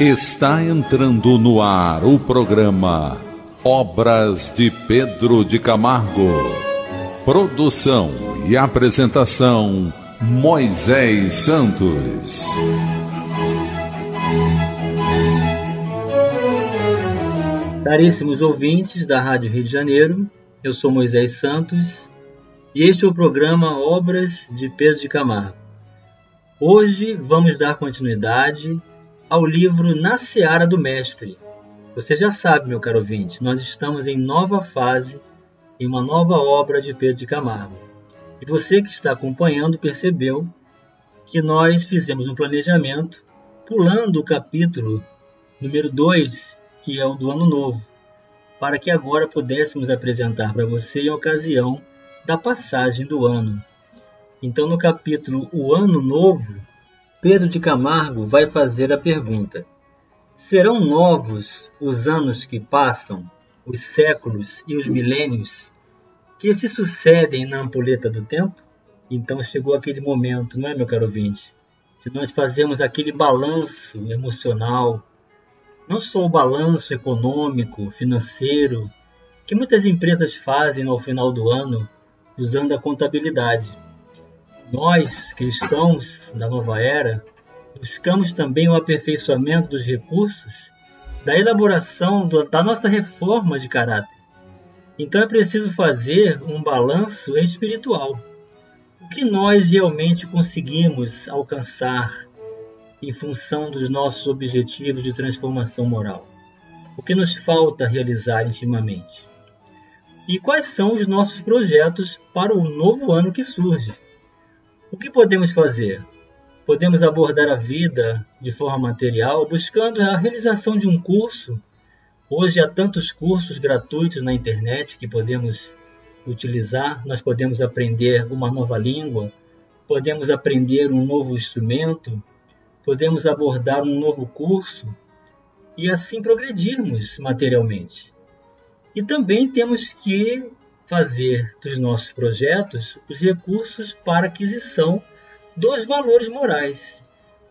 Está entrando no ar o programa Obras de Pedro de Camargo. Produção e apresentação Moisés Santos. Caríssimos ouvintes da Rádio Rio de Janeiro, eu sou Moisés Santos e este é o programa Obras de Pedro de Camargo. Hoje vamos dar continuidade ao livro Na Seara do Mestre. Você já sabe, meu caro ouvinte, nós estamos em nova fase, em uma nova obra de Pedro de Camargo. E você que está acompanhando percebeu que nós fizemos um planejamento pulando o capítulo número 2, que é o do Ano Novo, para que agora pudéssemos apresentar para você em ocasião da passagem do ano. Então, no capítulo O Ano Novo, Pedro de Camargo vai fazer a pergunta: Serão novos os anos que passam, os séculos e os milênios que se sucedem na ampulheta do tempo? Então chegou aquele momento, não é, meu caro ouvinte? Que nós fazemos aquele balanço emocional, não só o balanço econômico, financeiro, que muitas empresas fazem ao final do ano usando a contabilidade. Nós, cristãos da nova era, buscamos também o aperfeiçoamento dos recursos da elaboração do, da nossa reforma de caráter. Então é preciso fazer um balanço espiritual. O que nós realmente conseguimos alcançar em função dos nossos objetivos de transformação moral? O que nos falta realizar intimamente? E quais são os nossos projetos para o novo ano que surge? O que podemos fazer? Podemos abordar a vida de forma material buscando a realização de um curso. Hoje há tantos cursos gratuitos na internet que podemos utilizar. Nós podemos aprender uma nova língua, podemos aprender um novo instrumento, podemos abordar um novo curso e assim progredirmos materialmente. E também temos que fazer dos nossos projetos os recursos para aquisição dos valores morais,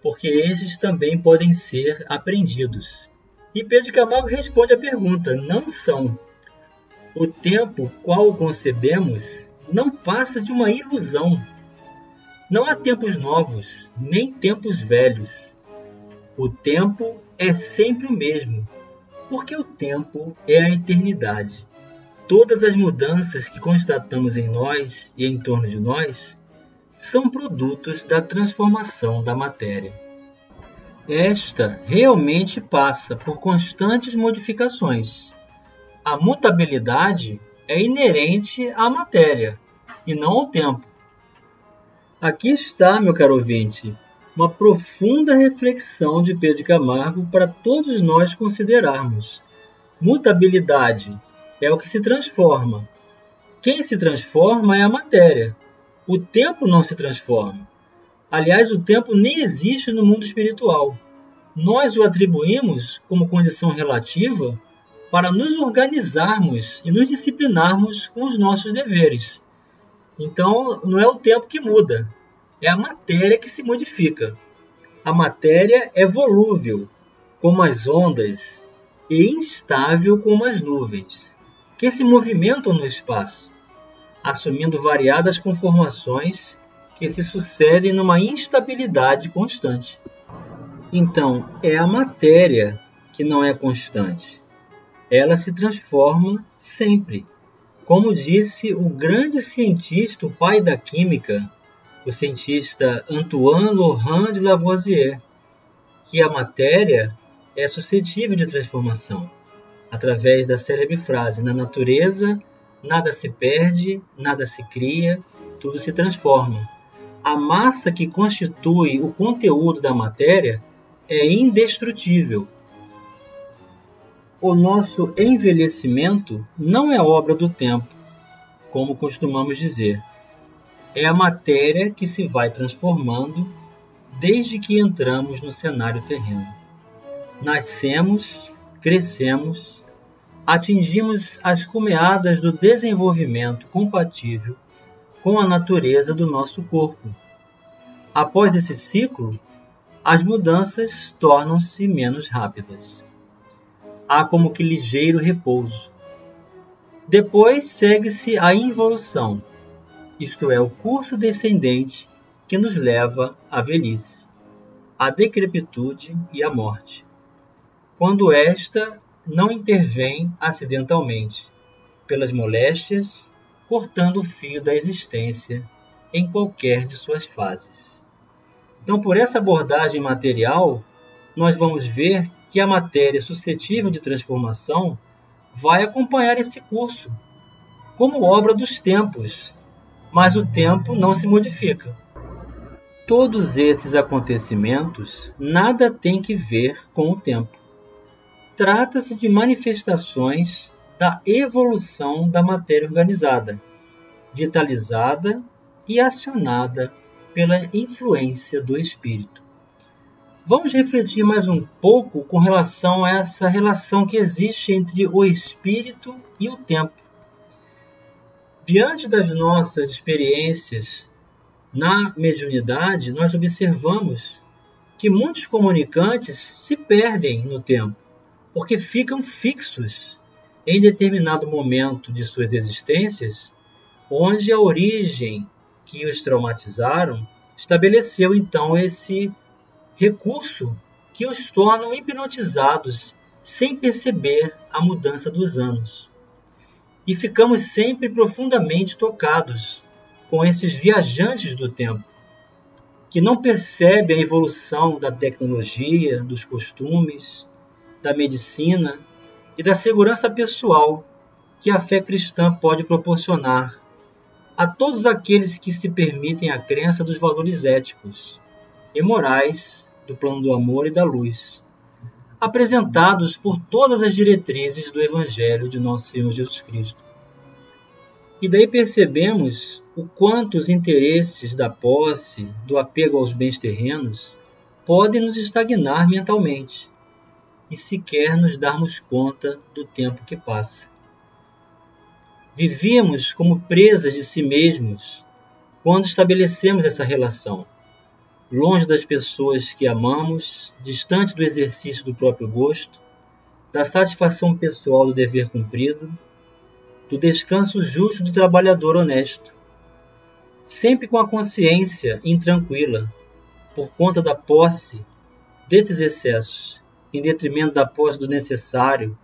porque esses também podem ser aprendidos. E Pedro Camargo responde à pergunta: não são. O tempo qual concebemos não passa de uma ilusão. Não há tempos novos, nem tempos velhos. O tempo é sempre o mesmo, porque o tempo é a eternidade. Todas as mudanças que constatamos em nós e em torno de nós são produtos da transformação da matéria. Esta realmente passa por constantes modificações. A mutabilidade é inerente à matéria e não ao tempo. Aqui está, meu caro ouvinte, uma profunda reflexão de Pedro Camargo para todos nós considerarmos. Mutabilidade é o que se transforma. Quem se transforma é a matéria. O tempo não se transforma. Aliás, o tempo nem existe no mundo espiritual. Nós o atribuímos como condição relativa para nos organizarmos e nos disciplinarmos com os nossos deveres. Então, não é o tempo que muda, é a matéria que se modifica. A matéria é volúvel, como as ondas, e instável como as nuvens que se movimentam no espaço, assumindo variadas conformações que se sucedem numa instabilidade constante. Então, é a matéria que não é constante. Ela se transforma sempre. Como disse o grande cientista, o pai da química, o cientista Antoine Laurent de Lavoisier, que a matéria é suscetível de transformação através da célebre frase: Na natureza, nada se perde, nada se cria, tudo se transforma. A massa que constitui o conteúdo da matéria é indestrutível. O nosso envelhecimento não é obra do tempo, como costumamos dizer. É a matéria que se vai transformando desde que entramos no cenário terreno. Nascemos, crescemos, atingimos as cumeadas do desenvolvimento compatível com a natureza do nosso corpo. Após esse ciclo, as mudanças tornam-se menos rápidas. Há como que ligeiro repouso. Depois segue-se a involução, isto é, o curso descendente que nos leva à velhice, à decrepitude e à morte. Quando esta não intervém acidentalmente, pelas moléstias, cortando o fio da existência em qualquer de suas fases. Então, por essa abordagem material, nós vamos ver que a matéria suscetível de transformação vai acompanhar esse curso, como obra dos tempos, mas o tempo não se modifica. Todos esses acontecimentos nada têm que ver com o tempo. Trata-se de manifestações da evolução da matéria organizada, vitalizada e acionada pela influência do espírito. Vamos refletir mais um pouco com relação a essa relação que existe entre o espírito e o tempo. Diante das nossas experiências na mediunidade, nós observamos que muitos comunicantes se perdem no tempo, porque ficam fixos em determinado momento de suas existências, onde a origem que os traumatizaram estabeleceu então esse recurso que os torna hipnotizados sem perceber a mudança dos anos. E ficamos sempre profundamente tocados com esses viajantes do tempo, que não percebem a evolução da tecnologia, dos costumes, da medicina e da segurança pessoal que a fé cristã pode proporcionar a todos aqueles que se permitem a crença dos valores éticos e morais do plano do amor e da luz, apresentados por todas as diretrizes do Evangelho de Nosso Senhor Jesus Cristo. E daí percebemos o quanto os interesses da posse, do apego aos bens terrenos, podem nos estagnar mentalmente e sequer nos darmos conta do tempo que passa. Vivíamos como presas de si mesmos quando estabelecemos essa relação, longe das pessoas que amamos, distante do exercício do próprio gosto, da satisfação pessoal do dever cumprido, do descanso justo do trabalhador honesto, sempre com a consciência intranquila por conta da posse desses excessos em detrimento da posse do necessário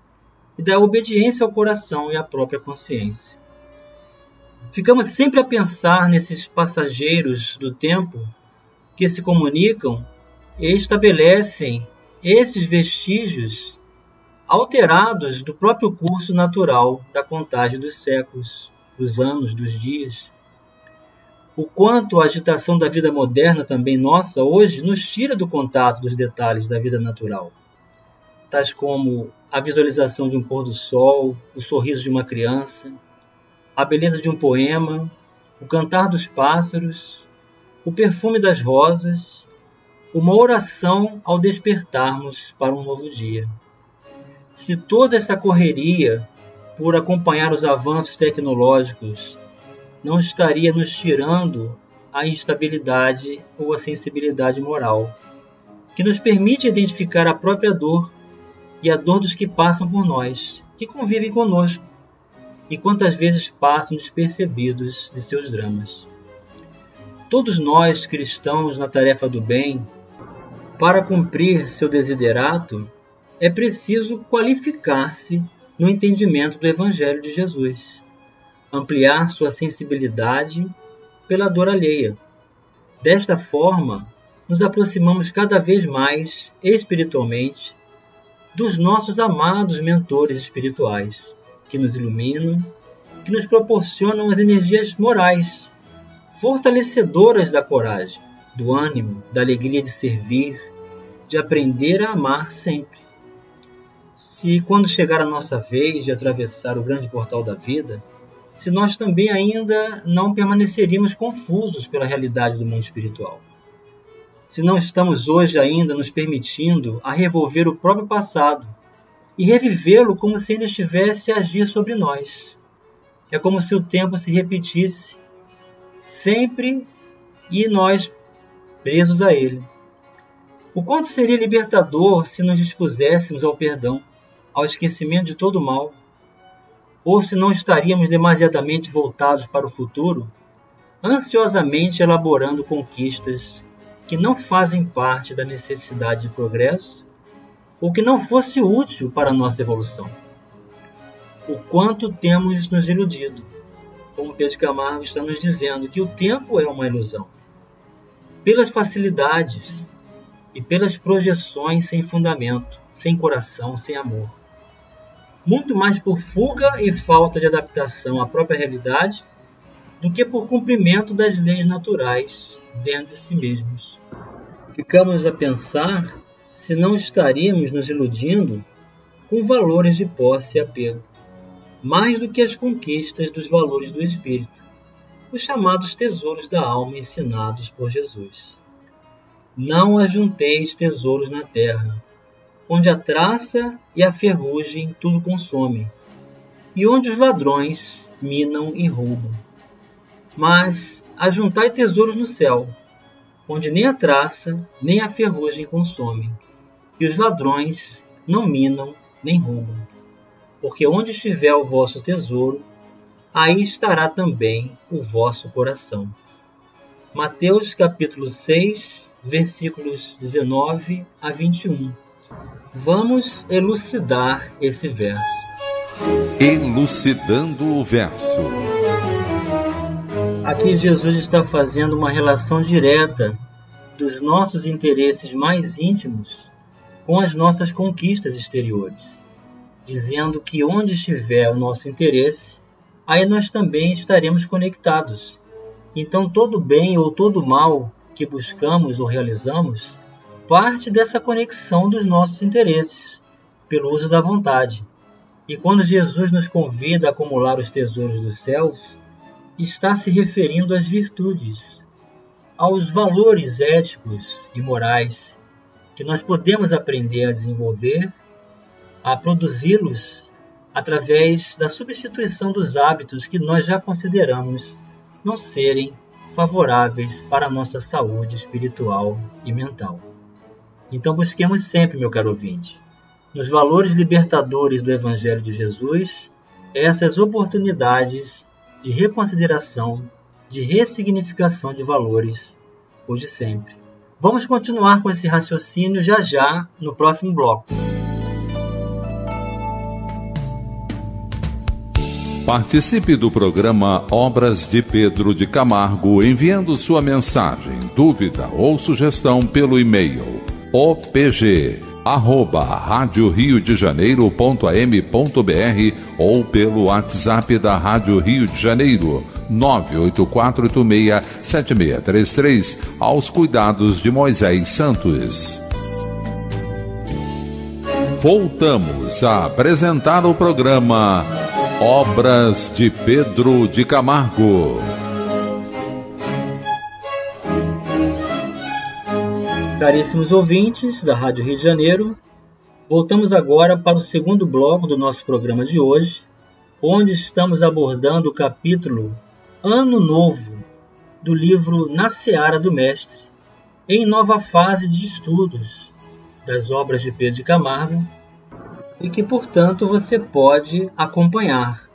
e da obediência ao coração e à própria consciência. Ficamos sempre a pensar nesses passageiros do tempo que se comunicam e estabelecem esses vestígios alterados do próprio curso natural da contagem dos séculos, dos anos, dos dias. O quanto a agitação da vida moderna, também nossa, hoje, nos tira do contato dos detalhes da vida natural tais como a visualização de um pôr do sol, o sorriso de uma criança, a beleza de um poema, o cantar dos pássaros, o perfume das rosas, uma oração ao despertarmos para um novo dia. Se toda essa correria por acompanhar os avanços tecnológicos não estaria nos tirando a instabilidade ou a sensibilidade moral, que nos permite identificar a própria dor e a dor dos que passam por nós, que convivem conosco, e quantas vezes passam despercebidos de seus dramas. Todos nós, cristãos na tarefa do bem, para cumprir seu desiderato, é preciso qualificar-se no entendimento do Evangelho de Jesus, ampliar sua sensibilidade pela dor alheia. Desta forma, nos aproximamos cada vez mais espiritualmente dos nossos amados mentores espirituais, que nos iluminam, que nos proporcionam as energias morais, fortalecedoras da coragem, do ânimo, da alegria de servir, de aprender a amar sempre. Se quando chegar a nossa vez de atravessar o grande portal da vida, se nós também ainda não permaneceríamos confusos pela realidade do mundo espiritual se não estamos hoje ainda nos permitindo a revolver o próprio passado e revivê-lo como se ainda estivesse a agir sobre nós. É como se o tempo se repetisse sempre e nós presos a ele. O quanto seria libertador se nos dispuséssemos ao perdão, ao esquecimento de todo o mal, ou se não estaríamos demasiadamente voltados para o futuro, ansiosamente elaborando conquistas que não fazem parte da necessidade de progresso ou que não fosse útil para a nossa evolução. O quanto temos nos iludido, como Pedro Camargo está nos dizendo que o tempo é uma ilusão. Pelas facilidades e pelas projeções sem fundamento, sem coração, sem amor. Muito mais por fuga e falta de adaptação à própria realidade do que por cumprimento das leis naturais dentro de si mesmos. Ficamos a pensar se não estaríamos nos iludindo com valores de posse e apego, mais do que as conquistas dos valores do espírito, os chamados tesouros da alma ensinados por Jesus. Não ajunteis tesouros na terra, onde a traça e a ferrugem tudo consomem, e onde os ladrões minam e roubam mas ajuntai tesouros no céu, onde nem a traça nem a ferrugem consomem, e os ladrões não minam nem roubam. Porque onde estiver o vosso tesouro, aí estará também o vosso coração. Mateus capítulo 6, versículos 19 a 21. Vamos elucidar esse verso. Elucidando o verso. Aqui Jesus está fazendo uma relação direta dos nossos interesses mais íntimos com as nossas conquistas exteriores, dizendo que onde estiver o nosso interesse, aí nós também estaremos conectados. Então, todo bem ou todo mal que buscamos ou realizamos parte dessa conexão dos nossos interesses, pelo uso da vontade. E quando Jesus nos convida a acumular os tesouros dos céus, está se referindo às virtudes, aos valores éticos e morais que nós podemos aprender a desenvolver, a produzi-los através da substituição dos hábitos que nós já consideramos não serem favoráveis para a nossa saúde espiritual e mental. Então busquemos sempre, meu caro ouvinte, nos valores libertadores do Evangelho de Jesus, essas oportunidades de reconsideração, de ressignificação de valores, hoje sempre. Vamos continuar com esse raciocínio já já no próximo bloco. Participe do programa Obras de Pedro de Camargo enviando sua mensagem, dúvida ou sugestão pelo e-mail opg arroba rádio Rio de Janeiro.am.br ou pelo WhatsApp da Rádio Rio de Janeiro 984867633 aos cuidados de Moisés Santos. Voltamos a apresentar o programa Obras de Pedro de Camargo. Caríssimos ouvintes da Rádio Rio de Janeiro, voltamos agora para o segundo bloco do nosso programa de hoje, onde estamos abordando o capítulo Ano Novo do livro Na Seara do Mestre, em nova fase de estudos das obras de Pedro de Camargo, e que, portanto, você pode acompanhar,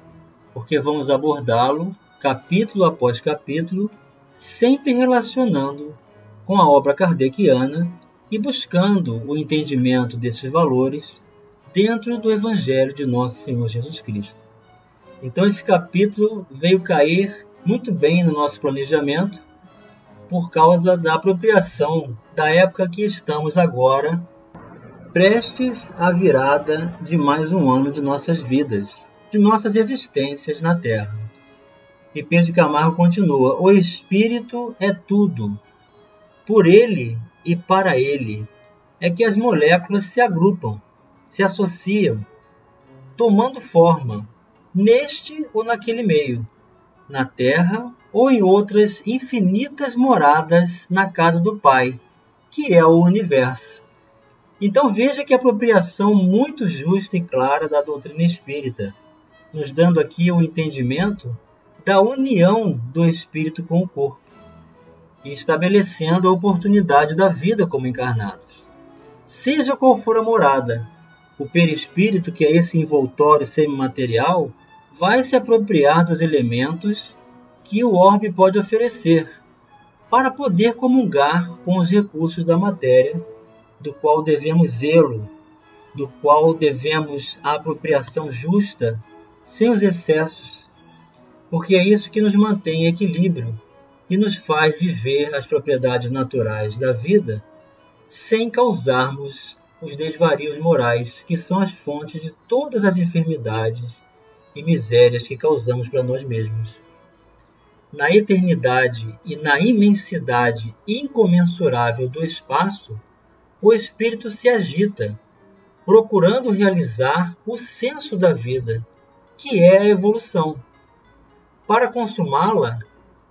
porque vamos abordá-lo capítulo após capítulo, sempre relacionando com a obra kardeciana e buscando o entendimento desses valores dentro do Evangelho de Nosso Senhor Jesus Cristo. Então, esse capítulo veio cair muito bem no nosso planejamento por causa da apropriação da época que estamos agora, prestes à virada de mais um ano de nossas vidas, de nossas existências na Terra. E Pedro Camargo continua: O Espírito é tudo, por ele e para ele é que as moléculas se agrupam, se associam, tomando forma, neste ou naquele meio, na Terra ou em outras infinitas moradas na casa do Pai, que é o universo. Então veja que apropriação muito justa e clara da doutrina espírita, nos dando aqui o entendimento da união do espírito com o corpo e estabelecendo a oportunidade da vida como encarnados. Seja qual for a morada, o perispírito, que é esse envoltório semimaterial, vai se apropriar dos elementos que o orbe pode oferecer para poder comungar com os recursos da matéria, do qual devemos zelo, do qual devemos a apropriação justa, sem os excessos, porque é isso que nos mantém em equilíbrio e nos faz viver as propriedades naturais da vida sem causarmos os desvarios morais que são as fontes de todas as enfermidades e misérias que causamos para nós mesmos. Na eternidade e na imensidade incomensurável do espaço, o espírito se agita, procurando realizar o senso da vida, que é a evolução. Para consumá-la,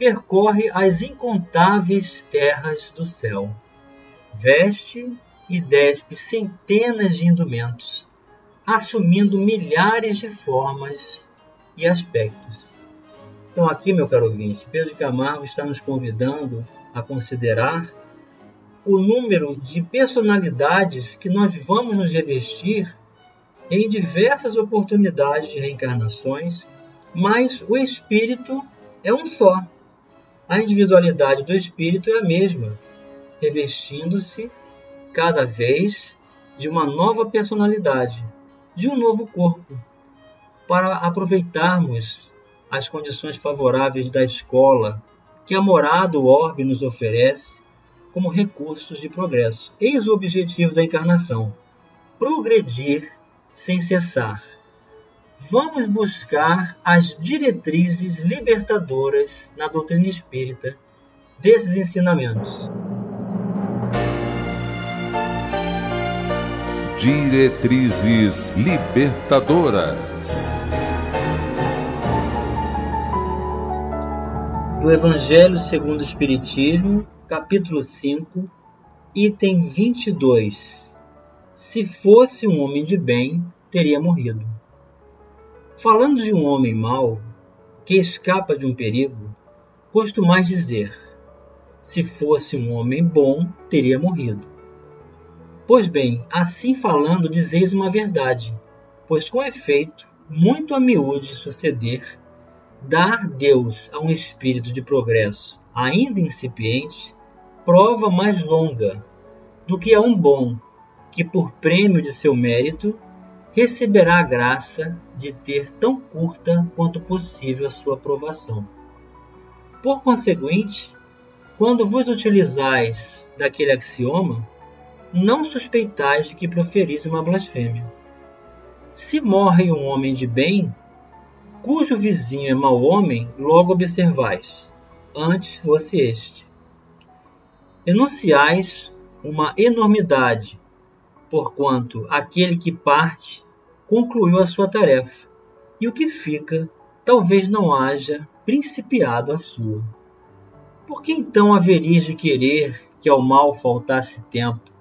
percorre as incontáveis terras do céu. Veste e despe centenas de indumentos, assumindo milhares de formas e aspectos. Então, aqui, meu caro ouvinte, Pedro Camargo está nos convidando a considerar o número de personalidades que nós vamos nos revestir em diversas oportunidades de reencarnações, mas o espírito é um só. A individualidade do espírito é a mesma, revestindo-se cada vez de uma nova personalidade, de um novo corpo, para aproveitarmos as condições favoráveis da escola que a morada do orbe nos oferece como recursos de progresso. Eis o objetivo da encarnação: progredir sem cessar. Vamos buscar as diretrizes libertadoras na doutrina espírita desses ensinamentos. Diretrizes Libertadoras. Do Evangelho segundo o Espiritismo, capítulo 5, item 22. Se fosse um homem de bem, teria morrido. Falando de um homem mau, que escapa de um perigo, costumais dizer: se fosse um homem bom, teria morrido. Pois bem, assim falando, dizeis uma verdade, pois com efeito, muito a miúde suceder, dar Deus a um espírito de progresso ainda incipiente, prova mais longa do que a um bom que, por prêmio de seu mérito, receberá a graça de ter tão curta quanto possível a sua aprovação. Por conseguinte, quando vos utilizais daquele axioma, não suspeitais de que proferis uma blasfêmia. Se morre um homem de bem, cujo vizinho é mau homem, logo observais, antes fosse este. Enunciais uma enormidade, porquanto aquele que parte concluiu a sua tarefa, e o que fica talvez não haja principiado a sua. Por que então haveria de querer que ao mal faltasse tempo,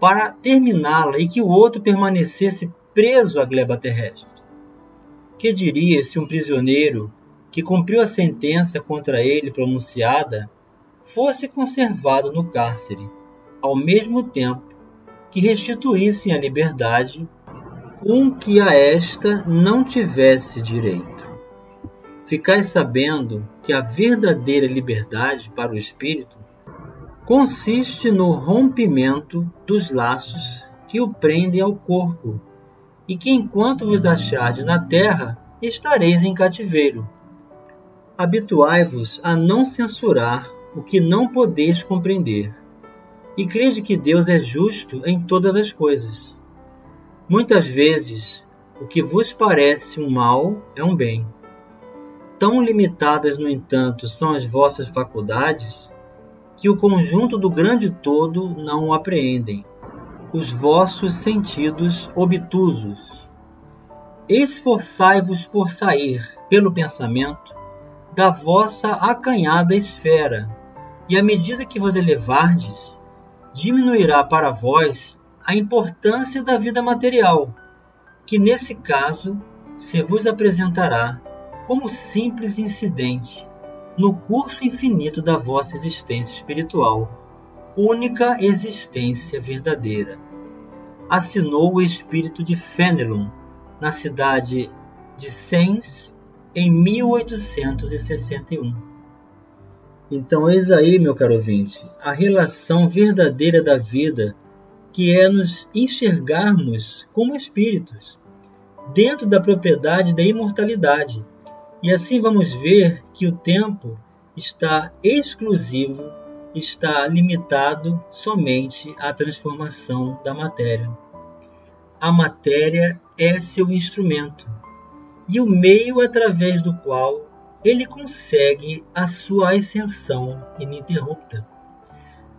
para terminá-la e que o outro permanecesse preso à gleba terrestre. Que diria se um prisioneiro que cumpriu a sentença contra ele pronunciada fosse conservado no cárcere, ao mesmo tempo que restituíssem a liberdade um que a esta não tivesse direito. Ficai sabendo que a verdadeira liberdade para o espírito consiste no rompimento dos laços que o prendem ao corpo, e que enquanto vos achardes na terra, estareis em cativeiro. Habituai-vos a não censurar o que não podeis compreender, e crede que Deus é justo em todas as coisas. Muitas vezes, o que vos parece um mal é um bem. Tão limitadas, no entanto, são as vossas faculdades, que o conjunto do grande todo não o apreendem, os vossos sentidos obtusos. Esforçai-vos por sair, pelo pensamento, da vossa acanhada esfera, e à medida que vos elevardes, diminuirá para vós a importância da vida material, que nesse caso se vos apresentará como simples incidente no curso infinito da vossa existência espiritual. única existência verdadeira, assinou o espírito de Fenelon na cidade de Sens em 1861. Então, eis aí, meu caro ouvinte, a relação verdadeira da vida, que é nos enxergarmos como espíritos, dentro da propriedade da imortalidade. E assim vamos ver que o tempo está exclusivo, está limitado somente à transformação da matéria. A matéria é seu instrumento e o meio através do qual ele consegue a sua ascensão ininterrupta.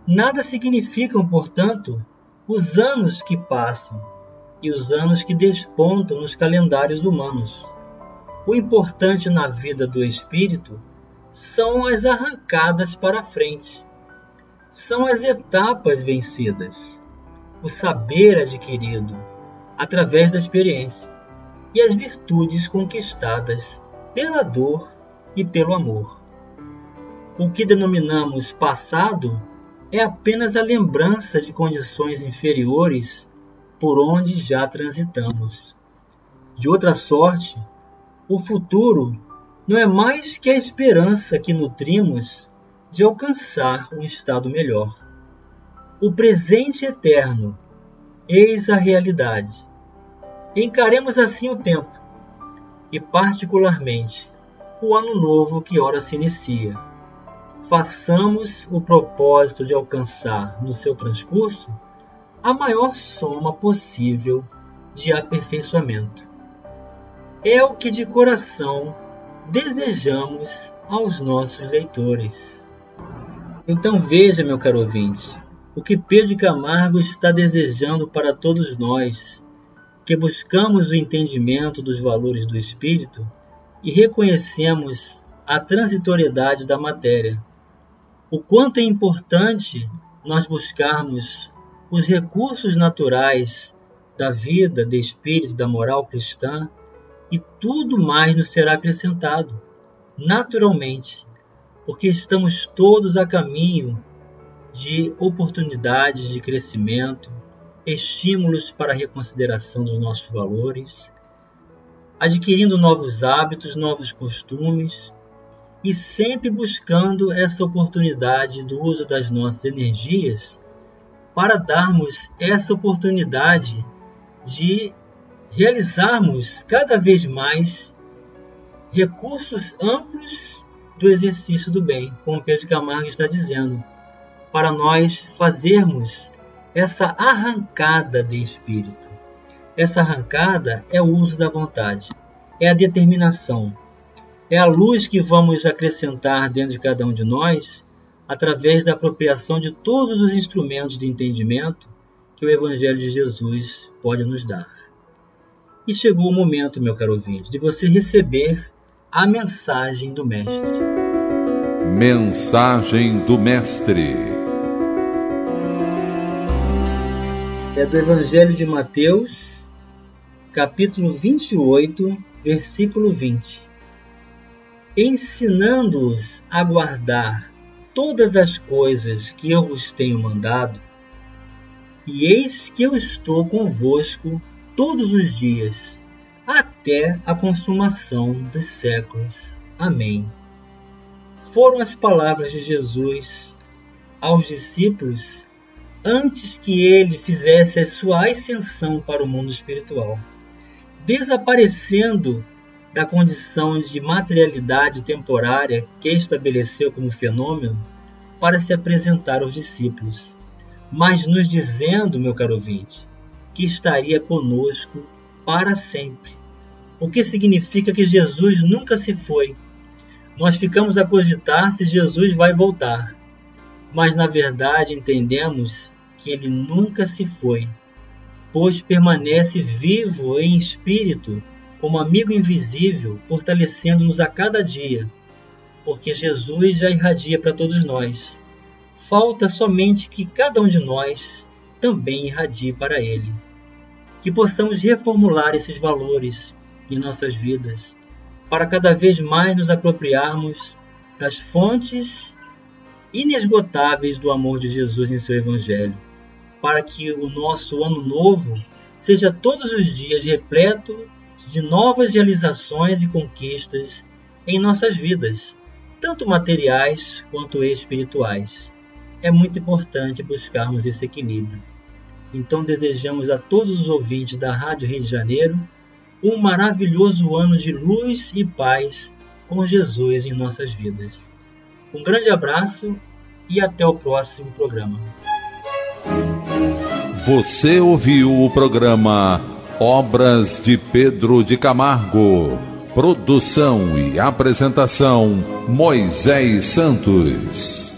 Nada significam, portanto, os anos que passam e os anos que despontam nos calendários humanos. O importante na vida do espírito são as arrancadas para frente, são as etapas vencidas, o saber adquirido através da experiência e as virtudes conquistadas pela dor e pelo amor. O que denominamos passado é apenas a lembrança de condições inferiores por onde já transitamos. De outra sorte, o futuro não é mais que a esperança que nutrimos de alcançar um estado melhor. O presente eterno, eis a realidade. Encaremos assim o tempo, e particularmente o ano novo que ora se inicia. Façamos o propósito de alcançar no seu transcurso a maior soma possível de aperfeiçoamento. É o que de coração desejamos aos nossos leitores. Então veja, meu caro ouvinte, o que Pedro Camargo está desejando para todos nós, que buscamos o entendimento dos valores do espírito e reconhecemos a transitoriedade da matéria. O quanto é importante nós buscarmos os recursos naturais da vida, do espírito, da moral cristã, e tudo mais nos será acrescentado, naturalmente, porque estamos todos a caminho de oportunidades de crescimento, estímulos para a reconsideração dos nossos valores, adquirindo novos hábitos, novos costumes e sempre buscando essa oportunidade do uso das nossas energias para darmos essa oportunidade de realizarmos cada vez mais recursos amplos do exercício do bem, como Pedro Camargo está dizendo, para nós fazermos essa arrancada de espírito. Essa arrancada é o uso da vontade, é a determinação, é a luz que vamos acrescentar dentro de cada um de nós através da apropriação de todos os instrumentos de entendimento que o Evangelho de Jesus pode nos dar. E chegou o momento, meu caro ouvinte, de você receber a mensagem do Mestre. Mensagem do Mestre é do Evangelho de Mateus, capítulo 28, versículo 20. Ensinando-os a guardar todas as coisas que eu vos tenho mandado, e eis que eu estou convosco todos os dias, até a consumação dos séculos. Amém. Foram as palavras de Jesus aos discípulos antes que ele fizesse a sua ascensão para o mundo espiritual, desaparecendo da condição de materialidade temporária que estabeleceu como fenômeno para se apresentar aos discípulos, mas nos dizendo, meu caro ouvinte, que estaria conosco para sempre. O que significa que Jesus nunca se foi. Nós ficamos a cogitar se Jesus vai voltar, mas na verdade entendemos que ele nunca se foi, pois permanece vivo em espírito como amigo invisível, fortalecendo-nos a cada dia, porque Jesus já irradia para todos nós. Falta somente que cada um de nós também irradie para Ele. Que possamos reformular esses valores em nossas vidas, para cada vez mais nos apropriarmos das fontes inesgotáveis do amor de Jesus em seu Evangelho, para que o nosso ano novo seja todos os dias repleto de novas realizações e conquistas em nossas vidas, tanto materiais quanto espirituais. É muito importante buscarmos esse equilíbrio. Então desejamos a todos os ouvintes da Rádio Rio de Janeiro um maravilhoso ano de luz e paz com Jesus em nossas vidas. Um grande abraço e até o próximo programa. Você ouviu o programa Obras de Pedro de Camargo. Produção e apresentação Moisés Santos.